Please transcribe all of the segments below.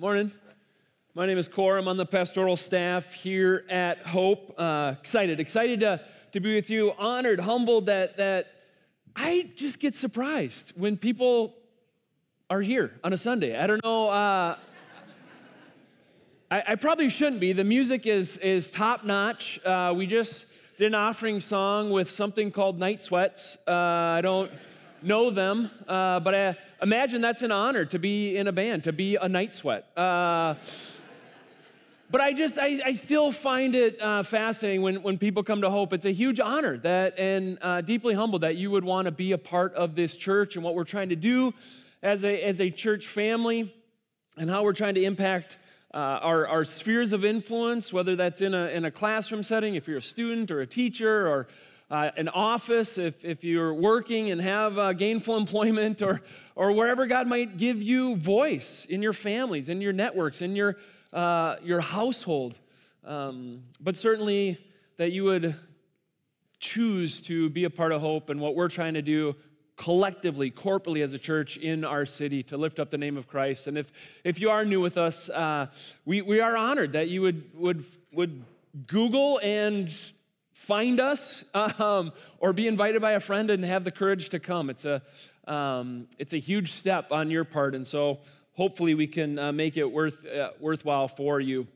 Morning. My name is Core. I'm on the pastoral staff here at Hope. Uh, excited, excited to, to be with you. Honored, humbled that, that I just get surprised when people are here on a Sunday. I don't know. Uh, I, I, probably shouldn't be. The music is, is top notch. Uh, we just did an offering song with something called Night Sweats. Uh, I don't know them, uh, but I imagine that's an honor to be in a band, to be a night sweat. Uh, but I just, I, I still find it uh, fascinating when, when people come to Hope. It's a huge honor that, and uh, deeply humbled that you would want to be a part of this church and what we're trying to do as a, as a church family and how we're trying to impact uh, our, our spheres of influence, whether that's in a, in a classroom setting, if you're a student or a teacher, or uh, an office, if, if you're working and have uh, gainful employment, or, or wherever God might give you voice in your families, in your networks, in your, uh, your household. Um, but certainly that you would choose to be a part of hope and what we're trying to do collectively, corporately as a church in our city to lift up the name of Christ. And if, if you are new with us, uh, we, we are honored that you would, would, would Google and find us um, or be invited by a friend and have the courage to come. It's a, um, it's a huge step on your part. And so hopefully we can uh, make it worth, uh, worthwhile for you.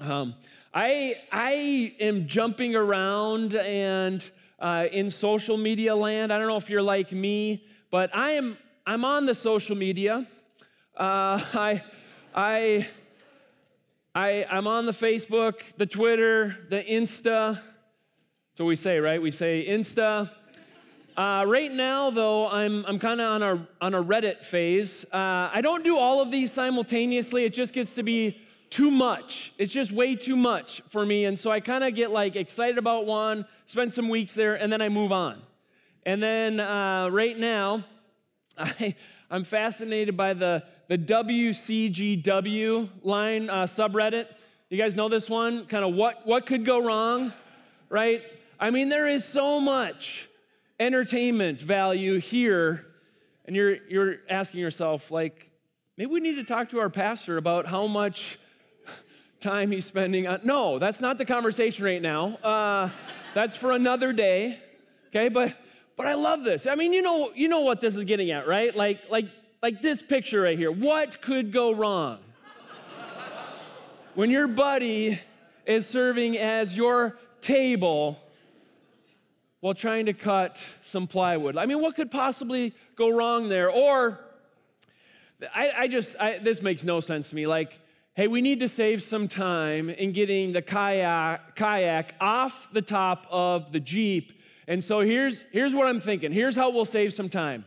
Um, I, I am jumping around and uh, in social media land. I don't know if you're like me, but I am I'm on the social media. Uh, I I I I'm on the Facebook, the Twitter, the Insta. What we say, right? We say Insta. Uh, right now, though, I'm, I'm kind of on a, on a Reddit phase. Uh, I don't do all of these simultaneously. It just gets to be too much. It's just way too much for me. And so I kind of get like excited about one, spend some weeks there, and then I move on. And then uh, right now, I, I'm fascinated by the, the WCGW line uh, subreddit. You guys know this one? Kind of what, what could go wrong, right? I mean, there is so much entertainment value here. And you're, you're asking yourself, like, maybe we need to talk to our pastor about how much time he's spending on. No, that's not the conversation right now. Uh, that's for another day. Okay, but but I love this. I mean, you know, you know what this is getting at, right? Like like like this picture right here. What could go wrong? when your buddy is serving as your table while trying to cut some plywood. I mean, what could possibly go wrong there? Or I, I just I, this makes no sense to me. Like hey, we need to save some time in getting the kayak, kayak off the top of the Jeep. And so here's, here's what I'm thinking. Here's how we'll save some time.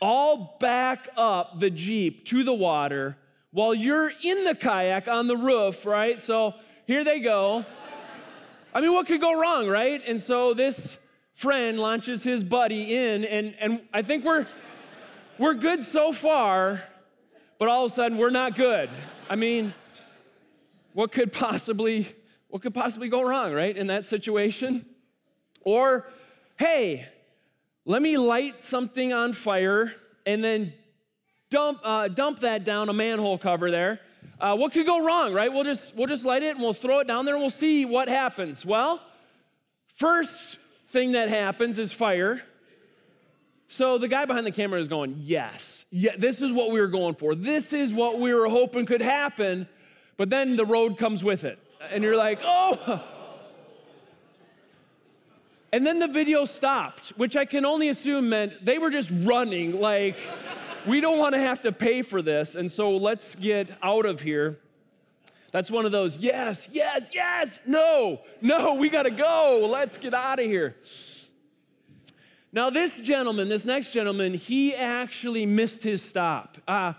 I'll back up the Jeep to the water while you're in the kayak on the roof, right? So here they go. I mean, what could go wrong, right? And so this friend launches his buddy in, and, and I think we're, we're good so far, but all of a sudden we're not good. I mean, what could possibly what could possibly go wrong, right, in that situation? Or, hey, let me light something on fire and then dump uh, dump that down a manhole cover there. Uh, what could go wrong, right? We'll just we'll just light it and we'll throw it down there and we'll see what happens. Well, first thing that happens is fire. So the guy behind the camera is going, yes, yeah, this is what we were going for. This is what we were hoping could happen but then the road comes with it. And you're like, oh. And then the video stopped, which I can only assume meant they were just running, like, we don't want to have to pay for this, and so let's get out of here. That's one of those, yes, yes, yes, no, no, we got to go. Let's get out of here. Now, this gentleman, this next gentleman, he actually missed his stop. Uh,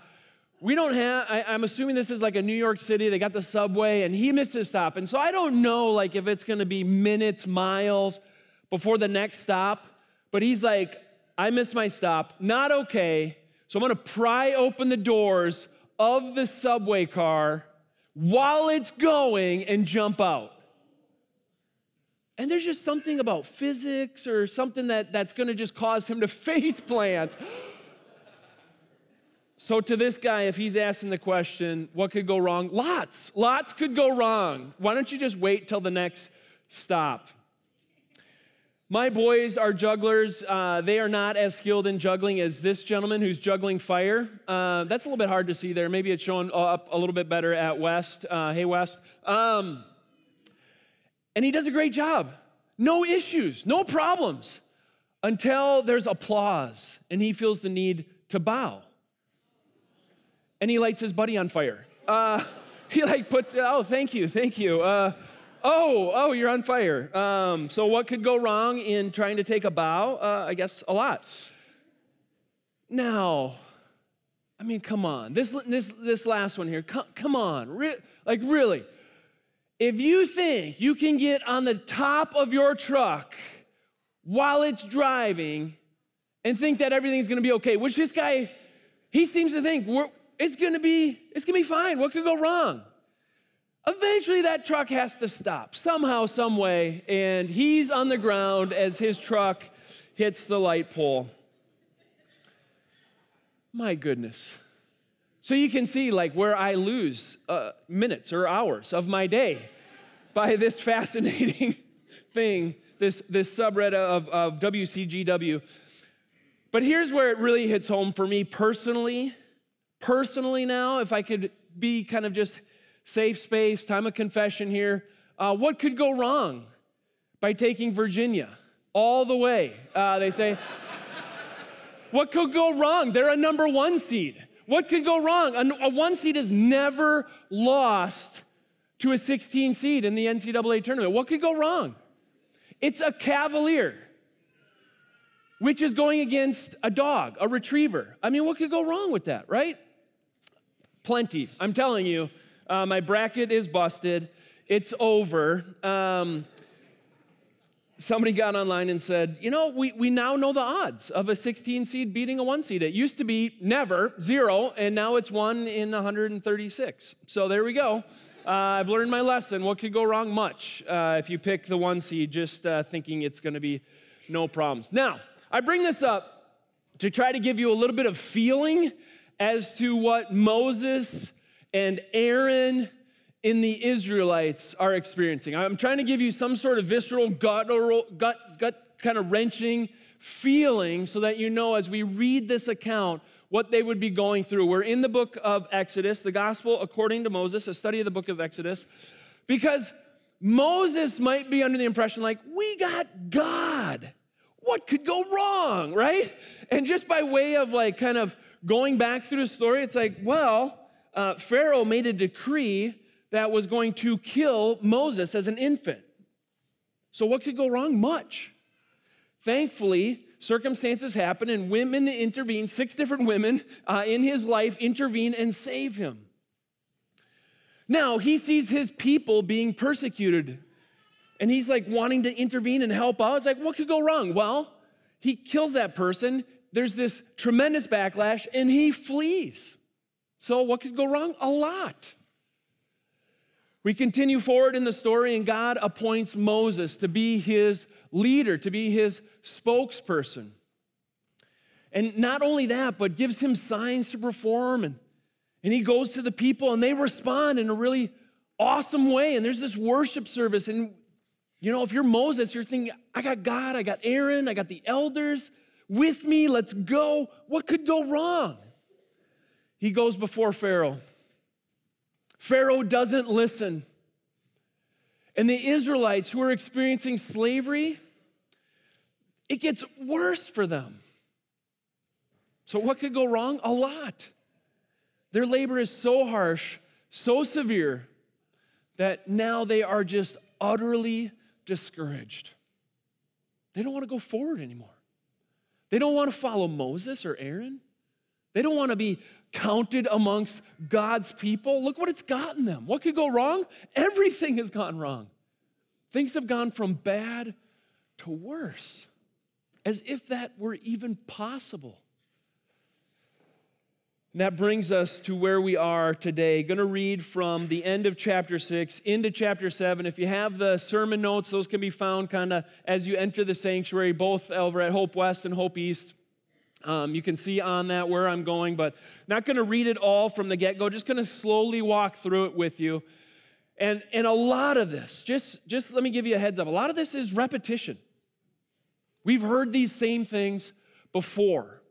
we don't have I, am assuming this is like a new york city they got the subway and he missed his stop and so i don't know like if it's to be minutes miles before the next stop but he's like i missed my stop not okay so i'm to pry open the doors of the subway car while it's going and jump out and there's just something about physics or something that, that's going to just cause him to face plant So, to this guy, if he's asking the question, what could go wrong? Lots, lots could go wrong. Why don't you just wait till the next stop? My boys are jugglers. Uh, they are not as skilled in juggling as this gentleman who's juggling fire. Uh, that's a little bit hard to see there. Maybe it's showing up a little bit better at West. Uh, hey, West. Um, and he does a great job. No issues, no problems until there's applause and he feels the need to bow and he lights his buddy on fire. Uh, he like puts, oh, thank you, thank you. Oh, oh, you're on fire. Um, so what could go wrong in trying to take a bow? Uh, I guess a lot. Now, I mean, come on. This this this last one here. Come, come on. Re- like really. If you think you can get on the top of your truck while it's driving and think that everything's to be okay, which this guy he seems to think it's gonna be, it's gonna be fine. What could go wrong? Eventually, that truck has to stop somehow, some way, and he's on the ground as his truck hits the light pole. My goodness. So you can see, like, where I lose uh, minutes or hours of my day by this fascinating thing, this, this subreddit of, of WCGW. But here's where it really hits home for me personally personally now, if I could be kind of just safe space, time of confession here, uh, what could go wrong by taking Virginia all the way? Uh, they say, what could go wrong? They're a number one seed. What could go wrong? A, a one seed has never lost to a 16 seed in the NCAA tournament. What could go wrong? It's a cavalier, which is going against a dog, a retriever. I mean, what could go wrong with that, right? Plenty. I'm telling you, uh, my bracket is busted. It's over. Um, somebody got online and said, you know, we, we now know the odds of a 16 seed beating a one seed. It used to be never, zero, and now it's one in 136. So there we go. Uh, I've learned my lesson. What could go wrong? Much uh, if you pick the one seed, just uh, thinking it's going to be no problems. Now, I bring this up to try to give you a little bit of feeling as to what Moses and Aaron in the Israelites are experiencing. I'm trying to give you some sort of visceral, gut, gut, gut kind of wrenching feeling so that you know as we read this account what they would be going through. We're in the book of Exodus, the gospel according to Moses, a study of the book of Exodus, because Moses might be under the impression like, we got God. What could go wrong, right? And just by way of like kind of going back through the story, it's like, well, uh, Pharaoh made a decree that was going to kill Moses as an infant. So, what could go wrong? Much. Thankfully, circumstances happen and women intervene, six different women uh, in his life intervene and save him. Now, he sees his people being persecuted and he's like wanting to intervene and help out. It's like, what could go wrong? Well, he kills that person there's this tremendous backlash and he flees. So, what could go wrong? A lot. We continue forward in the story, and God appoints Moses to be his leader, to be his spokesperson. And not only that, but gives him signs to perform. And, and he goes to the people, and they respond in a really awesome way. And there's this worship service. And, you know, if you're Moses, you're thinking, I got God, I got Aaron, I got the elders with me, let's go. What could go wrong? He goes before Pharaoh. Pharaoh doesn't listen. And the Israelites who are experiencing slavery, it gets worse for them. So, what could go wrong? A lot. Their labor is so harsh, so severe, that now they are just utterly discouraged. They don't want to go forward anymore. They don't want to follow Moses or Aaron. They don't want to be counted amongst God's people. Look what it's gotten them. What could go wrong? Everything has gone wrong. Things have gone from bad to worse, as if that were even possible. And that brings us to where we are today. Going to read from the end of chapter 6 into chapter 7. If you have the sermon notes, those can be found kind of as you enter the sanctuary, both over at Hope West and Hope East. Um, you can see on that where I'm going, but not going to read it all from the get go. Just going to slowly walk through it with you. And, and a lot of this, just, just let me give you a heads up, a lot of this is repetition. We've heard these same things before.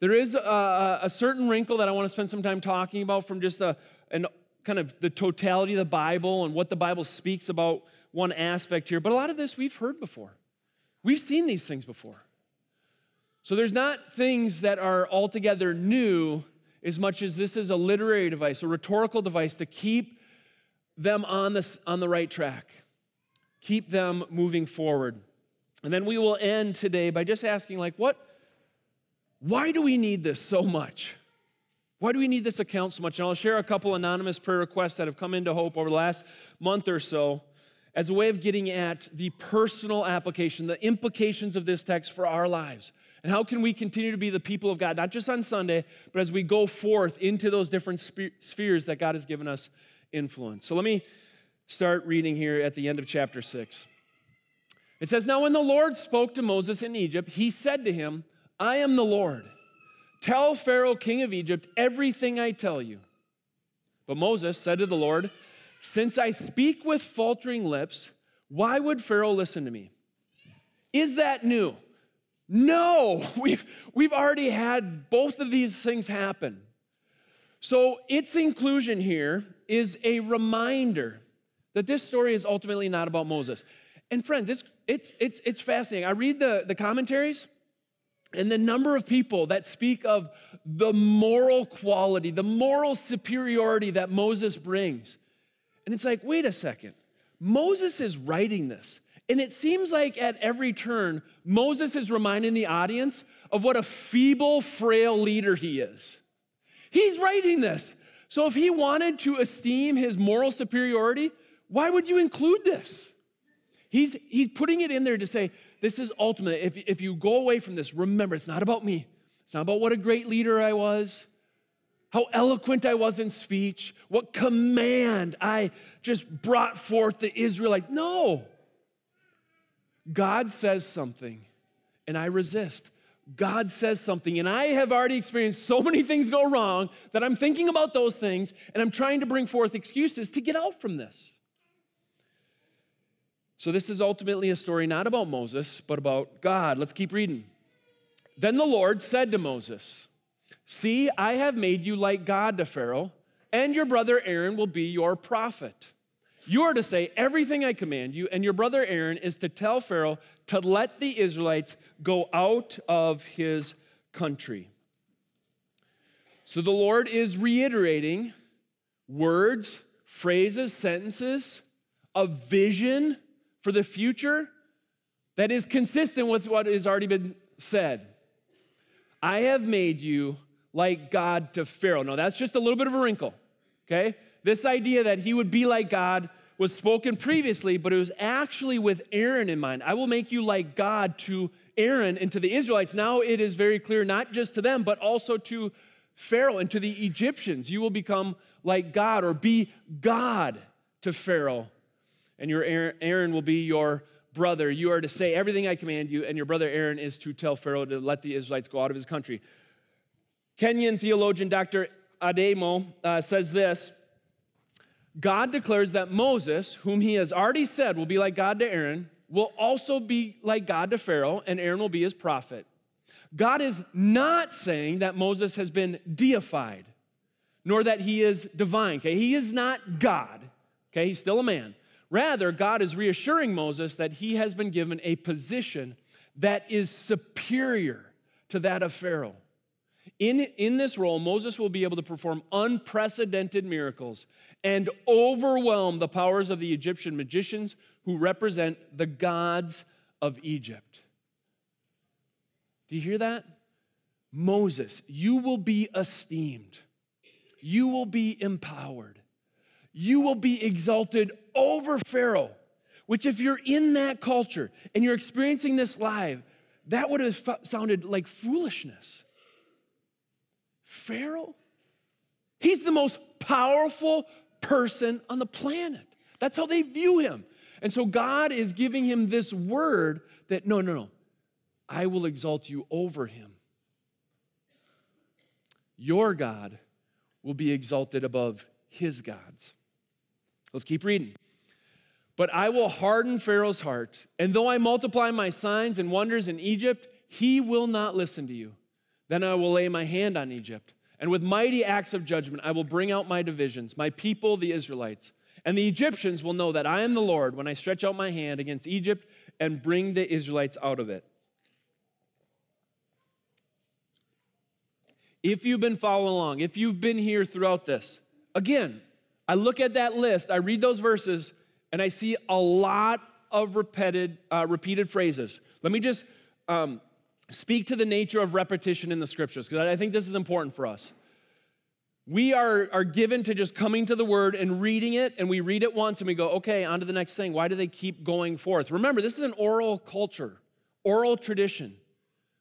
There is a, a certain wrinkle that I want to spend some time talking about from just a, an, kind of the totality of the Bible and what the Bible speaks about one aspect here. But a lot of this we've heard before. We've seen these things before. So there's not things that are altogether new as much as this is a literary device, a rhetorical device to keep them on, this, on the right track, keep them moving forward. And then we will end today by just asking, like, what, why do we need this so much? Why do we need this account so much? And I'll share a couple anonymous prayer requests that have come into Hope over the last month or so as a way of getting at the personal application, the implications of this text for our lives. And how can we continue to be the people of God, not just on Sunday, but as we go forth into those different spheres that God has given us influence? So let me start reading here at the end of chapter 6. It says, Now when the Lord spoke to Moses in Egypt, he said to him, I am the Lord. Tell Pharaoh, king of Egypt, everything I tell you. But Moses said to the Lord, Since I speak with faltering lips, why would Pharaoh listen to me? Is that new? No, we've, we've already had both of these things happen. So its inclusion here is a reminder that this story is ultimately not about Moses. And friends, it's, it's, it's, it's fascinating. I read the, the commentaries, and the number of people that speak of the moral quality, the moral superiority that Moses brings. And it's like, wait a second. Moses is writing this. And it seems like at every turn, Moses is reminding the audience of what a feeble, frail leader he is. He's writing this. So if he wanted to esteem his moral superiority, why would you include this? He's, he's putting it in there to say, this is ultimate. If, if you go away from this, remember, it's not about me. It's not about what a great leader I was, how eloquent I was in speech, what command I just brought forth the Israelites. No. God says something, and I resist. God says something, and I have already experienced so many things go wrong that I'm thinking about those things, and I'm trying to bring forth excuses to get out from this. So, this is ultimately a story not about Moses, but about God. Let's keep reading. Then the Lord said to Moses, See, I have made you like God to Pharaoh, and your brother Aaron will be your prophet. You are to say everything I command you, and your brother Aaron is to tell Pharaoh to let the Israelites go out of his country. So the Lord is reiterating words, phrases, sentences, a vision for the future that is consistent with what has already been said. I have made you like God to Pharaoh. Now, that's just a little bit of a wrinkle, okay? This idea that he would be like God was spoken previously, but it was actually with Aaron in mind. I will make you like God to Aaron and to the Israelites. Now it is very clear, not just to them, but also to Pharaoh and to the Egyptians. You will become like God or be God to Pharaoh and your Aaron will be your brother. You are to say everything I command you, and your brother Aaron is to tell Pharaoh to let the Israelites go out of his country. Kenyan theologian Dr. Ademo uh, says this God declares that Moses, whom he has already said will be like God to Aaron, will also be like God to Pharaoh, and Aaron will be his prophet. God is not saying that Moses has been deified, nor that he is divine. Okay, he is not God. Okay, he's still a man. Rather, God is reassuring Moses that he has been given a position that is superior to that of Pharaoh. In, in this role, Moses will be able to perform unprecedented miracles and overwhelm the powers of the Egyptian magicians who represent the gods of Egypt. Do you hear that? Moses, you will be esteemed, you will be empowered you will be exalted over Pharaoh. Which, if you're in that culture and you're experiencing this live, that would have sounded like foolishness. Pharaoh? He's the most powerful person on the planet. That's how they view him. And so God is giving him this word that no, no, no, I will exalt you over him. your God will be exalted above his gods. Let's keep reading. But I will harden Pharaoh's heart, and though I multiply my signs and wonders in Egypt, he will not listen to you. Then I will lay my hand on Egypt, and with mighty acts of judgment I will bring out my divisions, my people, the Israelites. And the Egyptians will know that I am the Lord when I stretch out my hand against Egypt and bring the Israelites out of it. If you've been following along, if you've been here throughout this, again, I look at that list, I read those verses, and I see a lot of repeated, uh, repeated phrases. Let me just um, speak to the nature of repetition in the scriptures, because I think this is important for us. We are, are given to just coming to the word and reading it, and we read it once and we go, okay, on to the next thing. Why do they keep going forth? Remember, this is an oral culture, oral tradition.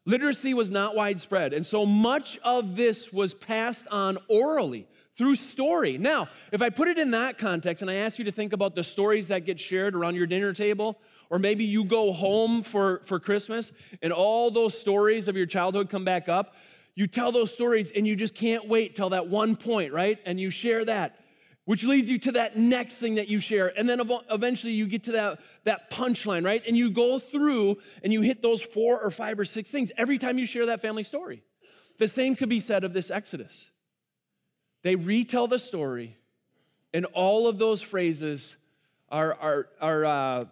Literacy was not widespread, and so much of this was passed on orally through story. Now, if I put it in that context and I ask you to think about the stories that get shared around your dinner table, or maybe you go home for, for Christmas and all those stories of your childhood come back up, you tell those stories and you just can't wait till that one point, right? And you share that, which leads you to that next thing that you share. And then eventually you get to that, that punchline, right? And you go through and you hit those four or five or six things every time you share that family story. The same could be said of this Exodus. They retell the story, and all of those phrases are, are, are uh,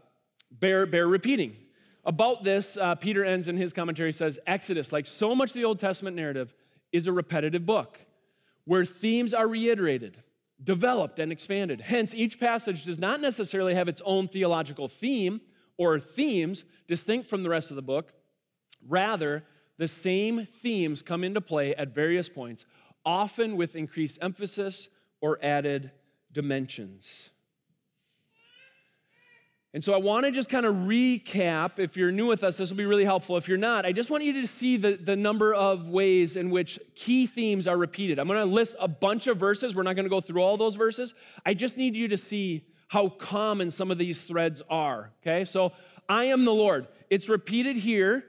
bear, bear repeating. About this, uh, Peter Enns in his commentary says Exodus, like so much of the Old Testament narrative, is a repetitive book where themes are reiterated, developed, and expanded. Hence, each passage does not necessarily have its own theological theme or themes distinct from the rest of the book. Rather, the same themes come into play at various points, often with increased emphasis or added dimensions. And so I want to just kind of recap. If you're new with us, this will be really helpful. If you're not, I just want you to see the, the number of ways in which key themes are repeated. I'm going to list a bunch of verses. We're not going to go through all those verses. I just need you to see how common some of these threads are. Okay, so I am the Lord. It's repeated here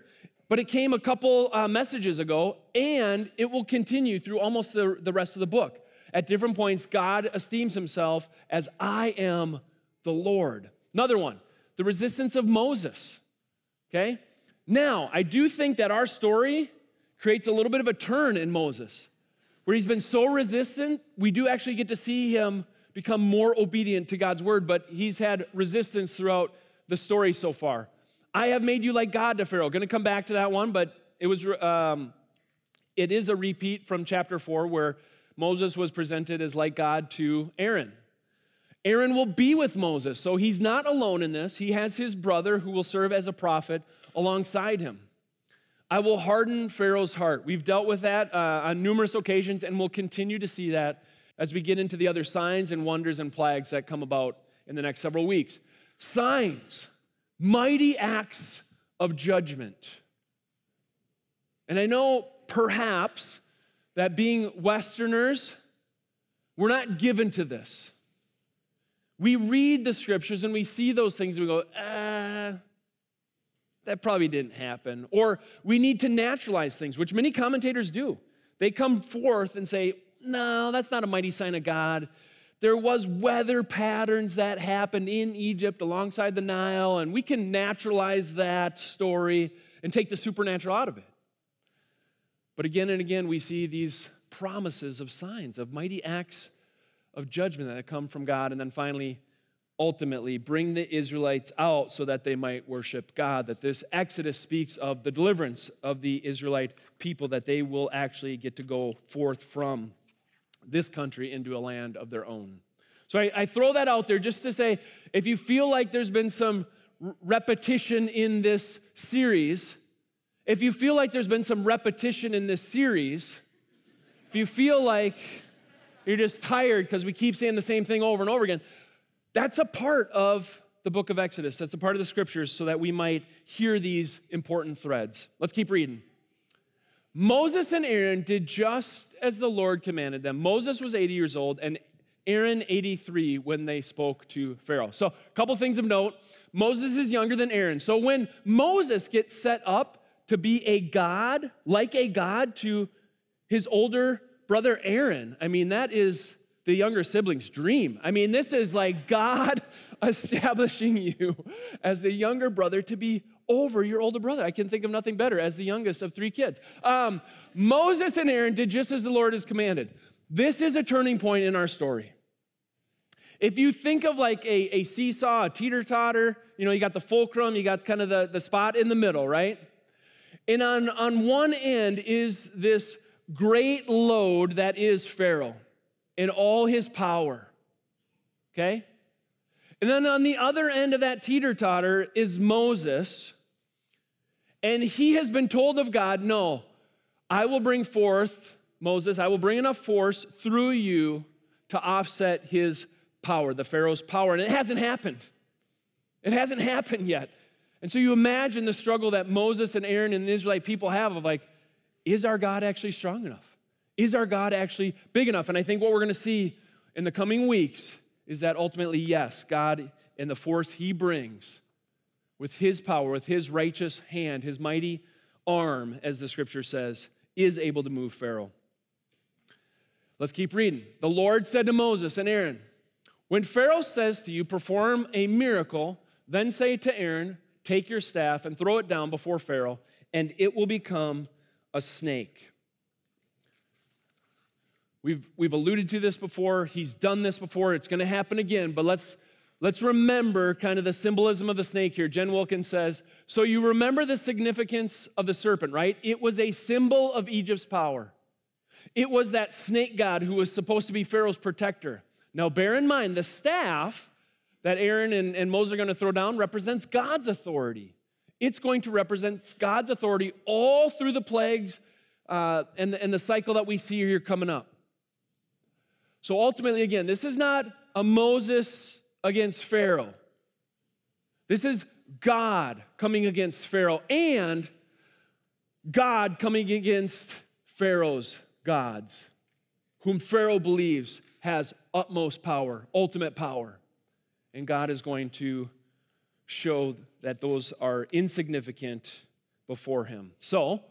but it came a couple uh, messages ago, and it will continue through almost the, the rest of the book. At different points, God esteems himself as I am the Lord. Another one, the resistance of Moses. Okay? Now, I do think that our story creates a little bit of a turn in Moses, where he's been so resistant, we do actually get to see him become more obedient to God's word, but he's had resistance throughout the story so far. I have made you like God to Pharaoh. Going to come back to that one, but it was um, it is a repeat from chapter four where Moses was presented as like God to Aaron. Aaron will be with Moses, so he's not alone in this. He has his brother who will serve as a prophet alongside him. I will harden Pharaoh's heart. We've dealt with that uh, on numerous occasions, and we'll continue to see that as we get into the other signs and wonders and plagues that come about in the next several weeks. Signs mighty acts of judgment. And I know perhaps that being Westerners, we're not given to this. We read the scriptures and we see those things and we go, ah, that probably didn't happen. Or we need to naturalize things, which many commentators do. They come forth and say, no, that's not a mighty sign of God. There was weather patterns that happened in Egypt alongside the Nile, and we can naturalize that story and take the supernatural out of it. But again and again, we see these promises of signs, of mighty acts of judgment that come from God, and then finally, ultimately, bring the Israelites out so that they might worship God. That this Exodus speaks of the deliverance of the Israelite people, that they will actually get to go forth from this country into a land of their own. So I, I throw that out there just to say if you feel like there's been some repetition in this series, if you feel like there's been some repetition in this series, if you feel like you're just tired because we keep saying the same thing over and over again, that's a part of the book of Exodus. That's a part of the scriptures so that we might hear these important threads. Let's keep reading. Moses and Aaron did just as the Lord commanded them. Moses was 80 years old and Aaron 83 when they spoke to Pharaoh. So, a couple things of note. Moses is younger than Aaron. So, when Moses gets set up to be a God, like a God to his older brother Aaron, I mean, that is the younger sibling's dream. I mean, this is like God establishing you as the younger brother to be over your older brother. I can think of nothing better as the youngest of three kids. Um, Moses and Aaron did just as the Lord has commanded. This is a turning point in our story. If you think of like a, a seesaw, a teeter totter, you know, you got the fulcrum, you got kind of the, the spot in the middle, right? And on, on one end is this great load that is Pharaoh in all his power. Okay? And then on the other end of that teeter totter is Moses. And he has been told of God, no, I will bring forth, Moses, I will bring enough force through you to offset his power, the Pharaoh's power. And it hasn't happened. It hasn't happened yet. And so you imagine the struggle that Moses and Aaron and the Israelite people have of like, is our God actually strong enough? Is our God actually big enough? And I think what we're going to see in the coming weeks is that ultimately, yes, God and the force he brings with his power, with his righteous hand, his mighty arm, as the scripture says, is able to move Pharaoh. Let's keep reading. The Lord said to Moses and Aaron, When Pharaoh says to you, Perform a miracle, then say to Aaron, Take your staff and throw it down before Pharaoh, and it will become a snake. We've, we've alluded to this before. He's done this before. It's going to happen again. But let's, let's remember kind of the symbolism of the snake here. Jen Wilkins says So you remember the significance of the serpent, right? It was a symbol of Egypt's power. It was that snake god who was supposed to be Pharaoh's protector. Now, bear in mind, the staff that Aaron and, and Moses are going to throw down represents God's authority. It's going to represent God's authority all through the plagues uh, and, and the cycle that we see here coming up. So ultimately, again, this is not a Moses against Pharaoh. This is God coming against Pharaoh and God coming against Pharaoh's gods, whom Pharaoh believes has utmost power, ultimate power. And God is going to show that those are insignificant before him. So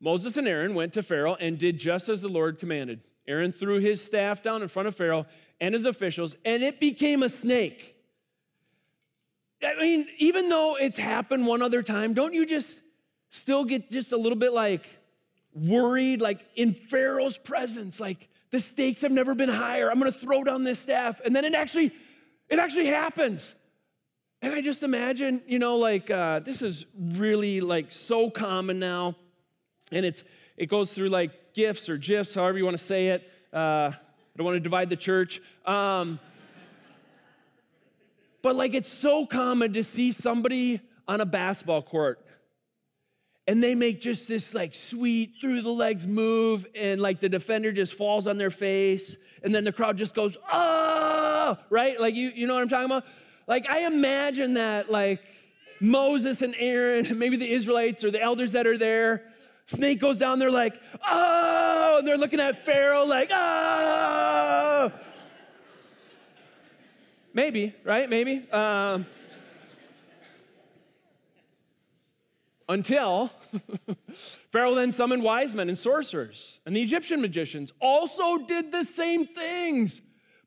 Moses and Aaron went to Pharaoh and did just as the Lord commanded. Aaron threw his staff down in front of Pharaoh and his officials, and it became a snake. I mean, even though it's happened one other time, don't you just still get just a little bit like worried, like in Pharaoh's presence, like the stakes have never been higher. I'm gonna throw down this staff. And then it actually, it actually happens. And I just imagine, you know, like uh, this is really like so common now. And it's it goes through like gifts or gifs, however you want to say it. Uh, I don't want to divide the church. Um, but like it's so common to see somebody on a basketball court and they make just this like sweet through the legs move and like the defender just falls on their face and then the crowd just goes oh right like you you know what i'm talking about like i imagine that like moses and aaron and maybe the israelites or the elders that are there Snake goes down there like, oh, and they're looking at Pharaoh like, oh. Maybe, right? Maybe. Um, until Pharaoh then summoned wise men and sorcerers, and the Egyptian magicians also did the same things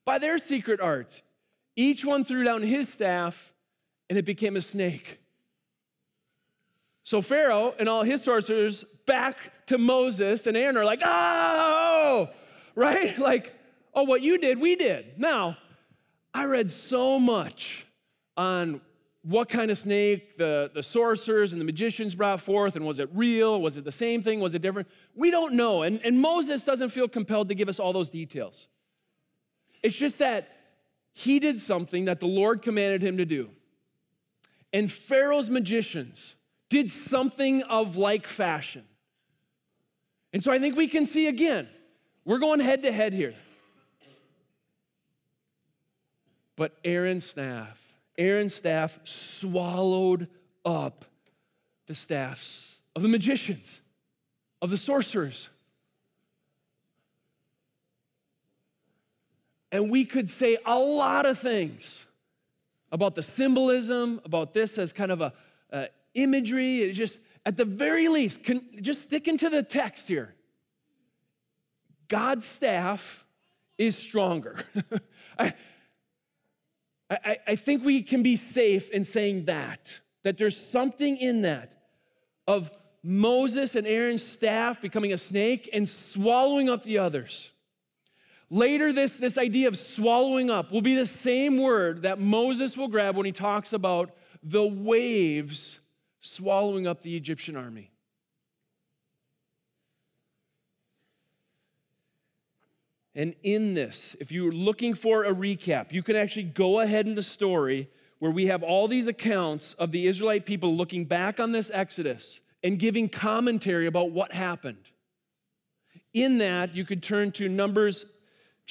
by their secret arts. Each one threw down his staff, and it became a snake. So Pharaoh and all his sorcerers back to Moses and Aaron are like, oh, right? Like, oh, what you did, we did. Now, I read so much on what kind of snake the, the sorcerers and the magicians brought forth, and was it real? Was it the same thing? Was it different? We don't know. And, and Moses doesn't feel compelled to give us all those details. It's just that he did something that the Lord commanded him to do. And Pharaoh's magicians, did something of like fashion. And so I think we can see again, we're going head to head here. But Aaron's staff, Aaron's staff swallowed up the staffs of the magicians, of the sorcerers. And we could say a lot of things about the symbolism, about this as kind of a, a imagery. Just, at the very least, can, just stick into the text here. God's staff is stronger. I, I, I think we can be safe in saying that, that there's something in that of Moses and Aaron's staff becoming a snake and swallowing up the others. Later, this, this idea of swallowing up will be the same word that Moses will grab when he talks about the waves swallowing up the Egyptian army. And in this, if you're looking for a recap, you can actually go ahead in the story where we have all these accounts of the Israelite people looking back on this Exodus and giving commentary about what happened. In that, you could turn to Numbers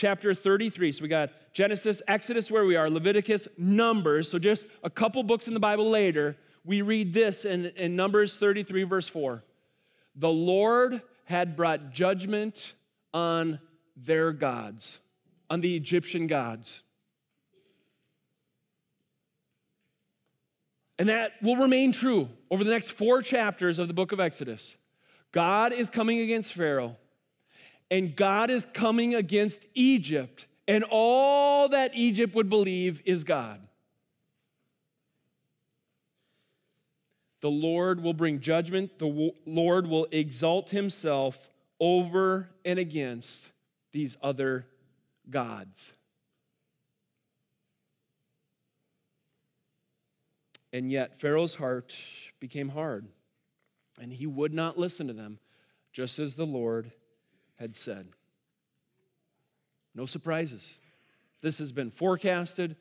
chapter 33. So we got Genesis, Exodus, where we are, Leviticus, Numbers. So just a couple books in the Bible later, we read this in, in Numbers 33, verse 4. The Lord had brought judgment on their gods, on the Egyptian gods. And that will remain true over the next four chapters of the book of Exodus. God is coming against Pharaoh, and God is coming against Egypt, and all that Egypt would believe is God. The Lord will bring judgment, the Lord will exalt himself over and against these other gods. And yet, Pharaoh's heart became hard, and he would not listen to them, just as the Lord had said. No surprises. This has been forecasted.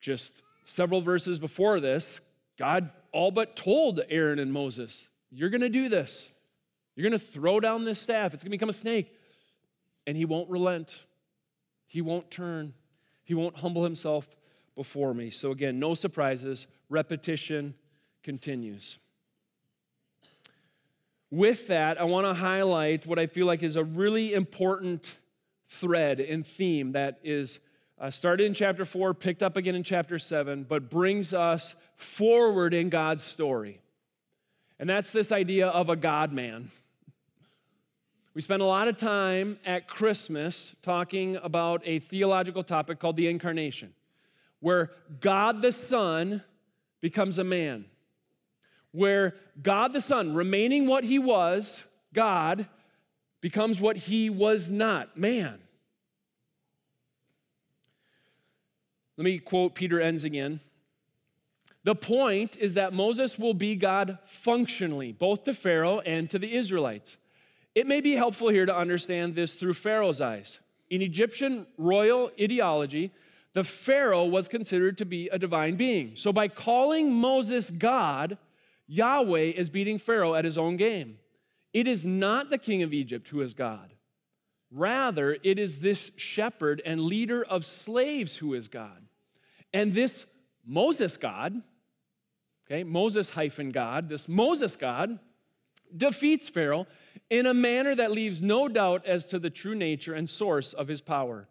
Just several verses before this, God all but told Aaron and Moses, You're going to do this. You're going to throw down this staff. It's going to become a snake and he won't relent. He won't turn. He won't humble himself before me. So, again, no surprises. Repetition continues. With that, I want to highlight what I feel like is a really important thread and theme that is uh, started in chapter 4, picked up again in chapter 7, but brings us forward in God's story. And that's this idea of a God man. We spend a lot of time at Christmas talking about a theological topic called the incarnation, where God the Son becomes a man, where God the Son, remaining what he was, God, becomes what he was not, man. Let me quote Peter Enns again. The point is that Moses will be God functionally, both to Pharaoh and to the Israelites. It may be helpful here to understand this through Pharaoh's eyes. In Egyptian royal ideology, the Pharaoh was considered to be a divine being. So by calling Moses God, Yahweh is beating Pharaoh at his own game. It is not the king of Egypt who is God. Rather, it is this shepherd and leader of slaves who is God. And this Moses God, okay, Moses hyphen God, this Moses God defeats Pharaoh in a manner that leaves no doubt as to the true nature and source of his power.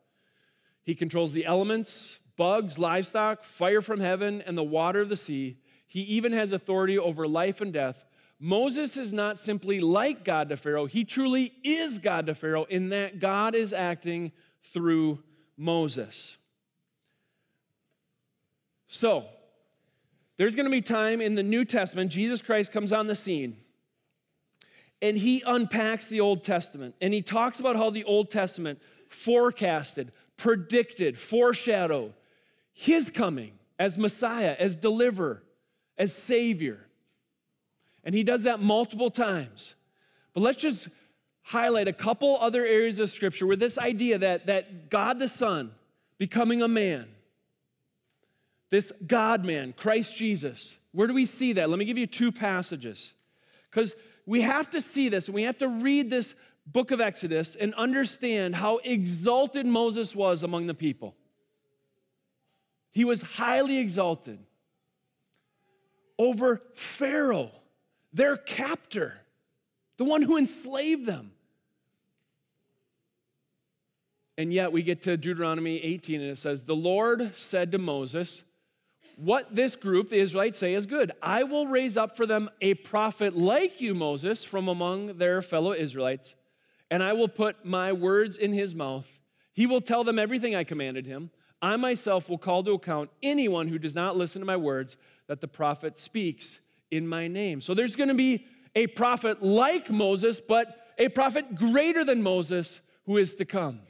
He controls the elements, bugs, livestock, fire from heaven, and the water of the sea. He even has authority over life and death. Moses is not simply like God to Pharaoh, he truly is God to Pharaoh in that God is acting through Moses. So, there's going to be time in the New Testament, Jesus Christ comes on the scene and he unpacks the Old Testament and he talks about how the Old Testament forecasted, predicted, foreshadowed his coming as Messiah, as deliverer, as Savior. And he does that multiple times. But let's just highlight a couple other areas of Scripture where this idea that, that God the Son becoming a man, this God man, Christ Jesus, where do we see that? Let me give you two passages. Because we have to see this, and we have to read this book of Exodus and understand how exalted Moses was among the people. He was highly exalted over Pharaoh, their captor, the one who enslaved them. And yet we get to Deuteronomy 18 and it says, The Lord said to Moses, what this group, the Israelites, say is good. I will raise up for them a prophet like you, Moses, from among their fellow Israelites, and I will put my words in his mouth. He will tell them everything I commanded him. I myself will call to account anyone who does not listen to my words that the prophet speaks in my name. So there's going to be a prophet like Moses, but a prophet greater than Moses who is to come.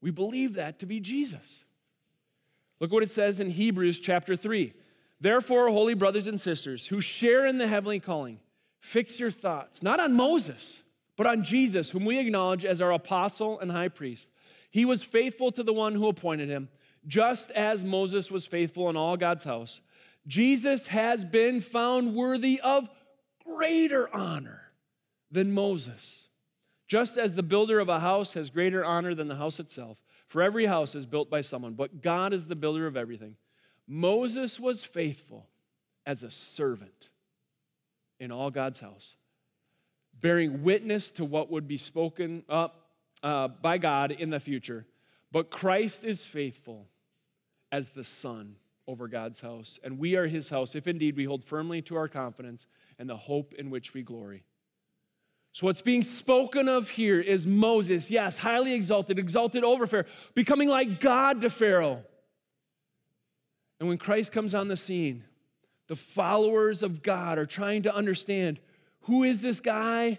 We believe that to be Jesus. Look what it says in Hebrews chapter 3. Therefore, holy brothers and sisters who share in the heavenly calling, fix your thoughts not on Moses, but on Jesus, whom we acknowledge as our apostle and high priest. He was faithful to the one who appointed him, just as Moses was faithful in all God's house. Jesus has been found worthy of greater honor than Moses. Just as the builder of a house has greater honor than the house itself, for every house is built by someone, but God is the builder of everything. Moses was faithful as a servant in all God's house, bearing witness to what would be spoken up uh, by God in the future. But Christ is faithful as the Son over God's house, and we are his house if indeed we hold firmly to our confidence and the hope in which we glory. So, what's being spoken of here is Moses, yes, highly exalted, exalted over Pharaoh, becoming like God to Pharaoh. And when Christ comes on the scene, the followers of God are trying to understand who is this guy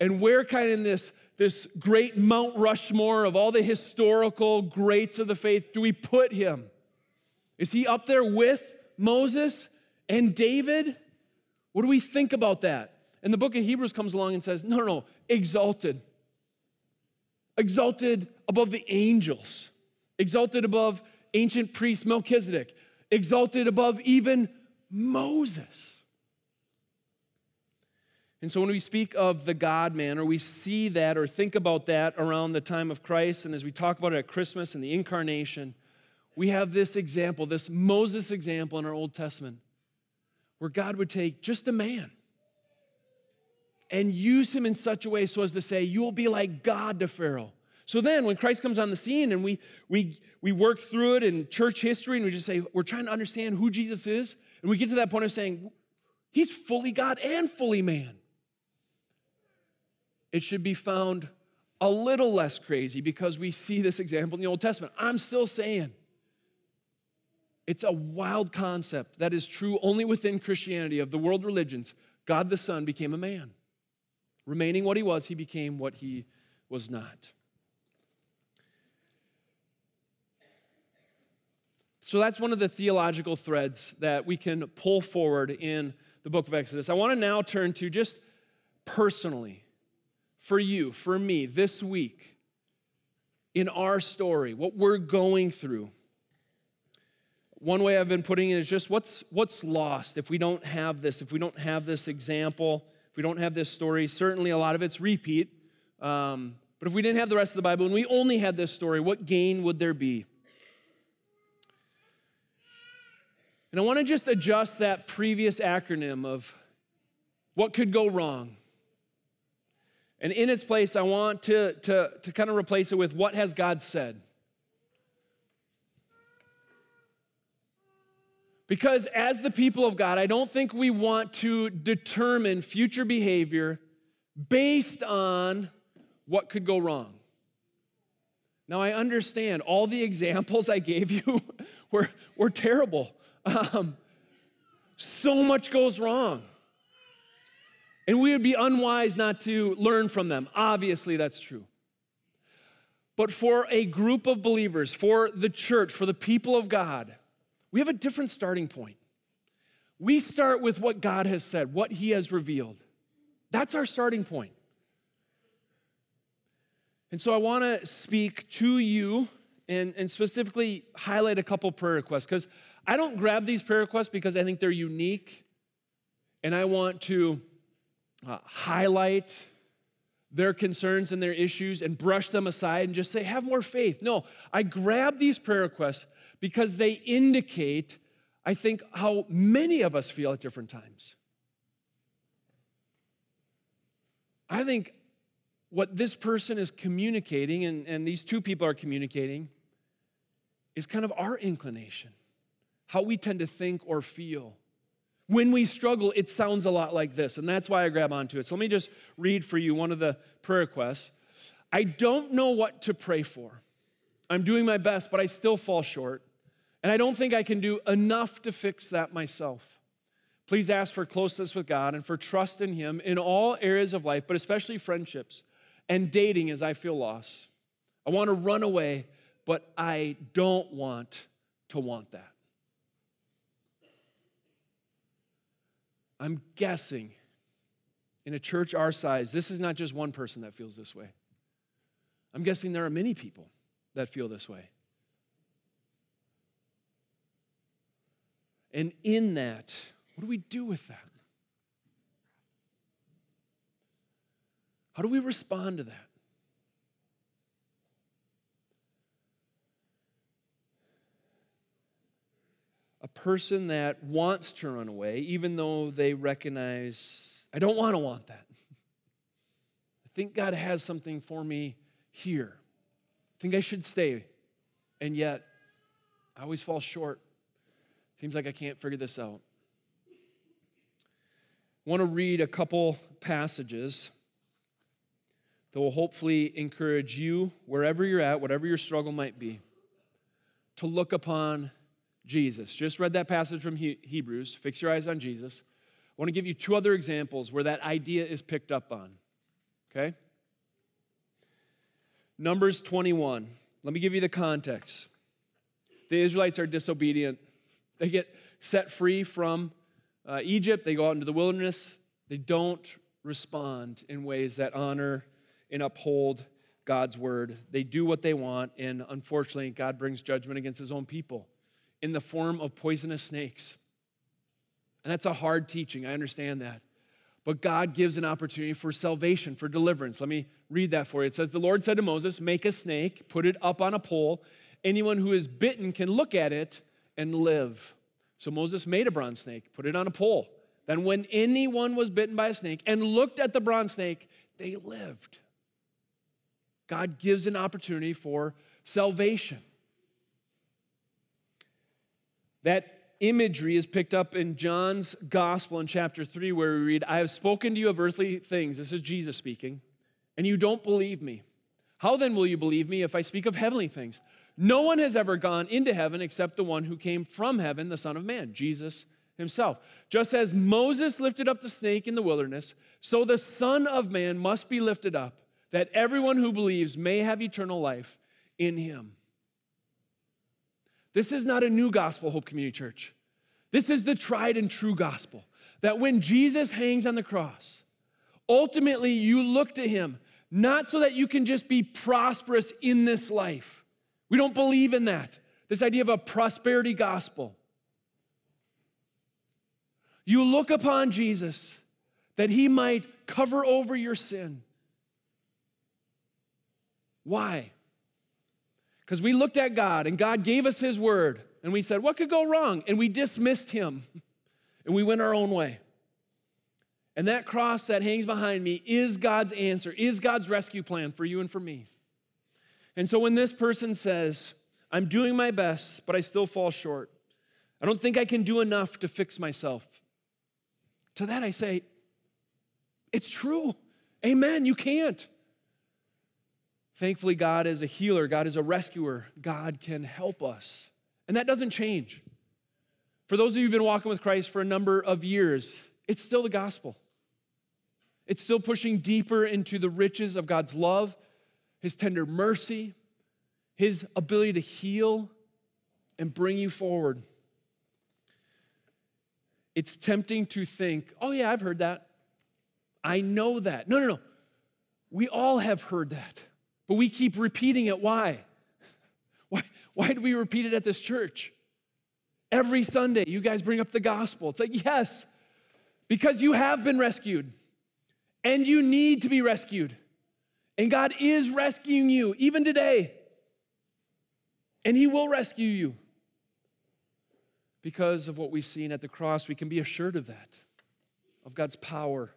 and where kind of in this, this great Mount Rushmore of all the historical greats of the faith do we put him? Is he up there with Moses and David? What do we think about that? And the book of Hebrews comes along and says, no, no, exalted. Exalted above the angels, exalted above ancient priest Melchizedek, exalted above even Moses. And so when we speak of the God man, or we see that or think about that around the time of Christ, and as we talk about it at Christmas and the incarnation, we have this example, this Moses example in our Old Testament, where God would take just a man and use him in such a way so as to say, You will be like God to Pharaoh. So then, when Christ comes on the scene and we, we, we work through it in church history and we just say, we're trying to understand who Jesus is, and we get to that point of saying, He's fully God and fully man. It should be found a little less crazy because we see this example in the Old Testament. I'm still saying it's a wild concept that is true only within Christianity of the world religions. God the Son became a man. Remaining what he was, he became what he was not. So that's one of the theological threads that we can pull forward in the book of Exodus. I want to now turn to just personally, for you, for me, this week, in our story, what we're going through. One way I've been putting it is just what's, what's lost if we don't have this, if we don't have this example, if we don't have this story. Certainly, a lot of it's repeat. Um, but if we didn't have the rest of the Bible and we only had this story, what gain would there be? And I want to just adjust that previous acronym of what could go wrong. And in its place, I want to, to, to kind of replace it with what has God said? Because as the people of God, I don't think we want to determine future behavior based on what could go wrong. Now, I understand all the examples I gave you were, were terrible. Um, so much goes wrong. And we would be unwise not to learn from them. Obviously, that's true. But for a group of believers, for the church, for the people of God, we have a different starting point. We start with what God has said, what He has revealed. That's our starting point. And so I want to speak to you and, and specifically highlight a couple prayer requests because I don't grab these prayer requests because I think they're unique and I want to uh, highlight their concerns and their issues and brush them aside and just say, have more faith. No, I grab these prayer requests because they indicate, I think, how many of us feel at different times. I think what this person is communicating, and, and these two people are communicating, is kind of our inclination how we tend to think or feel When we struggle, it sounds a lot like this, and that's why I grab onto it. So let me just read for you one of the prayer requests. I don't know what to pray for. I'm doing my best, but I still fall short. And I don't think I can do enough to fix that myself. Please ask for closeness with God and for trust in Him in all areas of life, but especially friendships and dating as I feel lost. I want to run away, but I don't want to want that. I'm guessing in a church our size, this is not just one person that feels this way. I'm guessing there are many people that feel this way. And in that, what do we do with that? How do we respond to that? A person that wants to run away, even though they recognize, I don't want to want that. I think God has something for me here. I think I should stay. And yet, I always fall short. Seems like I can't figure this out. I want to read a couple passages that will hopefully encourage you, wherever you're at, whatever your struggle might be, to look upon Jesus. Just read that passage from Hebrews. Fix your eyes on Jesus. I want to give you two other examples where that idea is picked up on. Okay? Numbers 21. Let me give you the context. The Israelites are disobedient. They get set free from uh, Egypt, they go out into the wilderness. They don't respond in ways that honor and uphold God's word. They do what they want, and unfortunately, God brings judgment against his own people in the form of poisonous snakes. And that's a hard teaching, I understand that. But God gives an opportunity for salvation, for deliverance. Let me read that for you. It says, The Lord said to Moses, Make a snake, put it up on a pole. Anyone who is bitten can look at it and live. So Moses made a bronze snake, put it on a pole. Then, when anyone was bitten by a snake and looked at the bronze snake, they lived. God gives an opportunity for salvation. That imagery is picked up in John's gospel in chapter 3, where we read, I have spoken to you of earthly things. This is Jesus speaking, and you don't believe me. How then will you believe me if I speak of heavenly things? No one has ever gone into heaven except the one who came from heaven, the Son of Man, Jesus himself. Just as Moses lifted up the snake in the wilderness, so the Son of Man must be lifted up, that everyone who believes may have eternal life in him. This is not a new gospel, Hope Community Church. This is the tried and true gospel that when Jesus hangs on the cross, ultimately you look to him not so that you can just be prosperous in this life we don't believe in that. This idea of a prosperity gospel. You look upon Jesus that he might cover over your sin. Why? Because we looked at God and God gave us his word and we said, What could go wrong? And we dismissed him and we went our own way. And that cross that hangs behind me is God's answer, is God's rescue plan for you and for me. And so when this person says, I'm doing my best, but I still fall short, I don't think I can do enough to fix myself. To that I say, it's true. Amen. You can't. Thankfully, God is a healer, God is a rescuer, God can help us. And that doesn't change. For those of you who've been walking with Christ for a number of years, it's still the gospel. It's still pushing deeper into the riches of God's love his tender mercy, his ability to heal and bring you forward. It's tempting to think, oh, yeah, I've heard that. I know that. No, no, no. We all have heard that, but we keep repeating it. Why? Why, why do we repeat it at this church? Every Sunday, you guys bring up the gospel. It's like, yes, because you have been rescued and you need to be rescued. And God is rescuing you even today. And He will rescue you. Because of what we've seen at the cross, we can be assured of that, of God's power.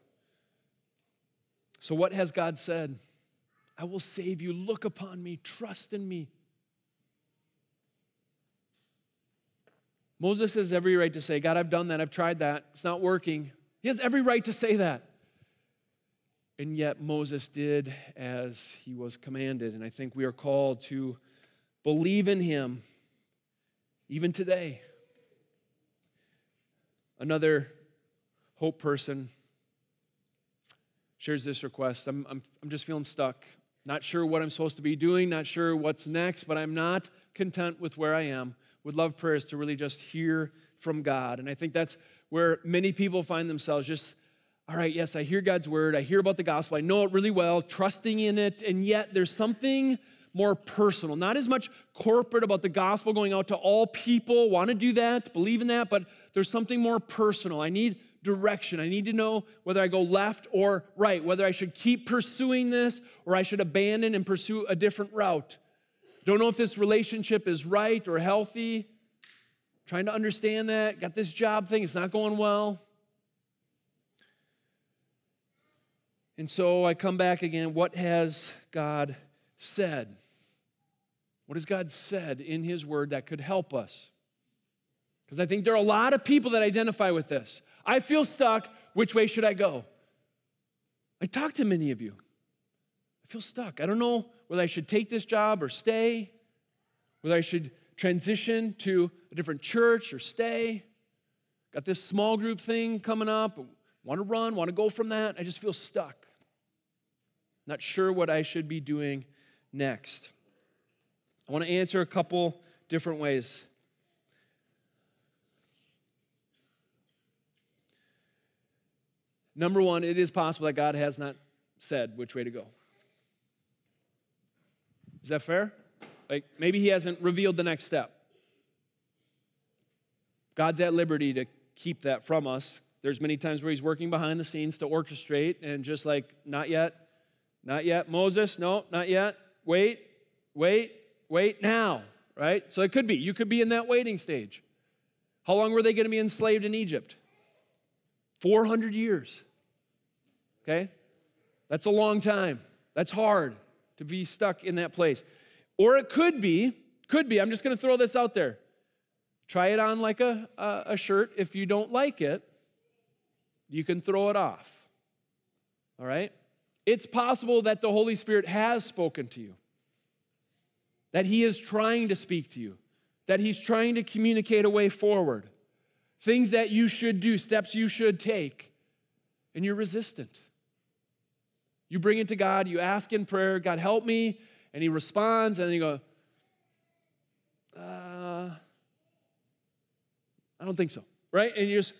So, what has God said? I will save you. Look upon me. Trust in me. Moses has every right to say, God, I've done that, I've tried that, it's not working. He has every right to say that. And yet Moses did as he was commanded. And I think we are called to believe in him even today. Another hope person shares this request I'm, I'm, I'm just feeling stuck. Not sure what I'm supposed to be doing, not sure what's next, but I'm not content with where I am. Would love prayers to really just hear from God. And I think that's where many people find themselves just, all right, yes, I hear God's word, I hear about the gospel, I know it really well, trusting in it, and yet there's something more personal, not as much corporate about the gospel going out to all people, want to do that, believe in that, but there's something more personal. I need direction. I need to know whether I go left or right, whether I should keep pursuing this or I should abandon and pursue a different route. Don't know if this relationship is right or healthy. Trying to understand that. Got this job thing, it's not going well. And so I come back again. What has God said? What has God said in His Word that could help us? Because I think there are a lot of people that identify with this. I feel stuck. Which way should I go? I talk to many of you. I feel stuck. I don't know whether I should take this job or stay, whether I should transition to a different church or stay. Got this small group thing coming up. Want to run, want to go from that. I just feel stuck. Not sure what I should be doing next. I want to answer a couple different ways. Number one, it is possible that God has not said which way to go. Is that fair? Like maybe He hasn't revealed the next step. God's at liberty to keep that from us. There's many times where He's working behind the scenes to orchestrate and just like, not yet, not yet. Moses, no, not yet. Wait, wait, wait now, right? So it could be. You could be in that waiting stage. How long were they going to be enslaved in Egypt? 400 years. Okay? That's a long time. That's hard to be stuck in that place. Or it could be, could be, I'm just going to throw this out there. Try it on like a, a, a shirt. If you don't like it, you can throw it off. All right? It's possible that the Holy Spirit has spoken to you, that He is trying to speak to you, that He's trying to communicate a way forward, things that you should do, steps you should take, and you're resistant. You bring it to God, you ask in prayer, God, help me, and He responds, and you go, uh, I don't think so, right? And you just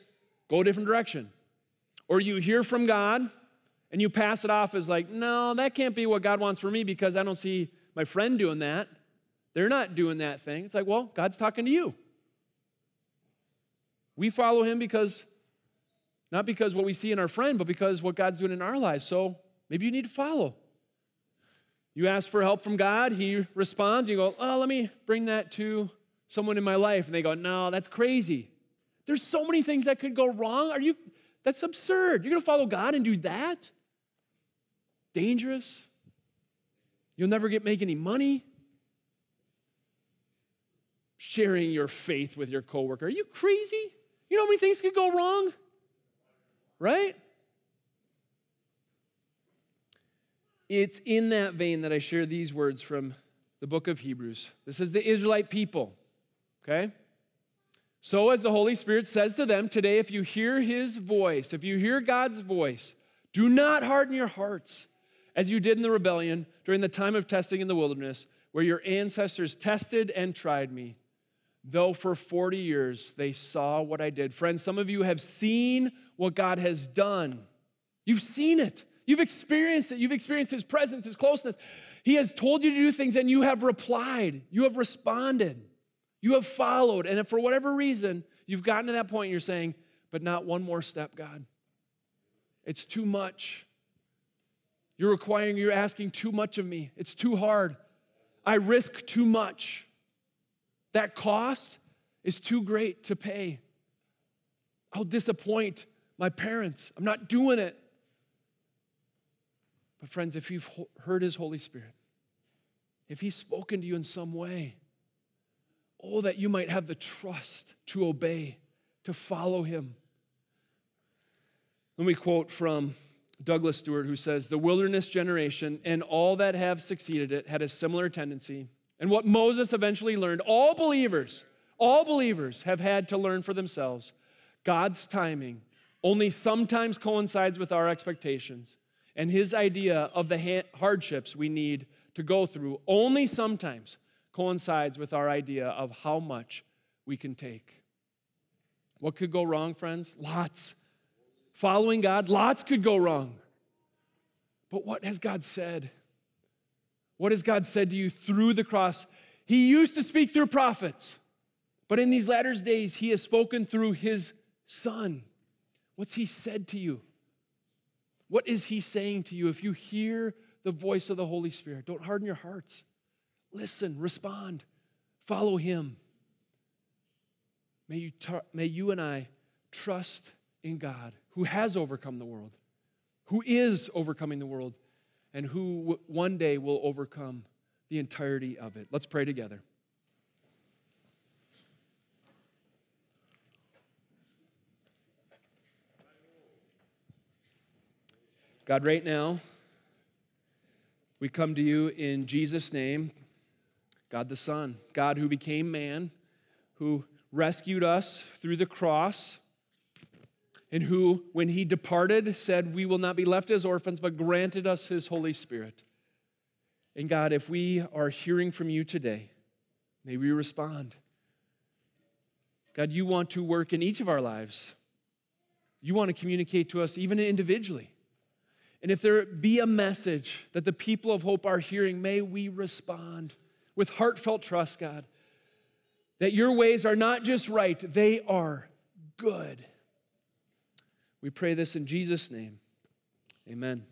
go a different direction. Or you hear from God and you pass it off as like, no, that can't be what God wants for me because I don't see my friend doing that. They're not doing that thing. It's like, well, God's talking to you. We follow him because, not because what we see in our friend, but because what God's doing in our lives. So Maybe you need to follow. You ask for help from God, He responds, you go, Oh, let me bring that to someone in my life. And they go, No, that's crazy. There's so many things that could go wrong. Are you, that's absurd. You're gonna follow God and do that? Dangerous. You'll never get make any money. Sharing your faith with your coworker. Are you crazy? You know how many things could go wrong? Right? It's in that vein that I share these words from the book of Hebrews. This is the Israelite people, okay? So, as the Holy Spirit says to them today, if you hear his voice, if you hear God's voice, do not harden your hearts as you did in the rebellion during the time of testing in the wilderness, where your ancestors tested and tried me, though for 40 years they saw what I did. Friends, some of you have seen what God has done. You've seen it. You've experienced it. You've experienced His presence, His closeness. He has told you to do things and you have replied. You have responded. You have followed. And if for whatever reason you've gotten to that point, you're saying, but not one more step, God. It's too much. You're requiring, you're asking too much of me. It's too hard. I risk too much. That cost is too great to pay. I'll disappoint my parents. I'm not doing it. But, friends, if you've heard His Holy Spirit, if He's spoken to you in some way, Oh, that you might have the trust to obey, to follow him. Let me quote from Douglas Stuart, who says, The wilderness generation and all that have succeeded it had a similar tendency. And what Moses eventually learned, all believers, all believers have had to learn for themselves. God's timing only sometimes coincides with our expectations, and his idea of the hardships we need to go through only sometimes coincides with our idea of how much we can take. What could go wrong, friends? Lots. Following God, lots could go wrong. But what has God said? What has God said to you through the cross? He used to speak through prophets, but in these latter days, He has spoken through His Son. What's He said to you? What is He saying to you? If you hear the voice of the Holy Spirit, don't harden your hearts. Listen, respond, follow Him. May you, may you and I trust in God who has overcome the world, who is overcoming the world, and who one day will overcome the entirety of it. Let's pray together. God, right now, we come to you in Jesus' name, God the Son, God who became man, who rescued us through the cross and who, when he departed, said, We will not be left as orphans, but granted us his Holy Spirit. And God, if we are hearing from you today, may we respond. God, you want to work in each of our lives. You want to communicate to us even individually. And if there be a message that the people of hope are hearing, may we respond with heartfelt trust, God, that your ways are not just right, they are good. We pray this in Jesus' name. Amen.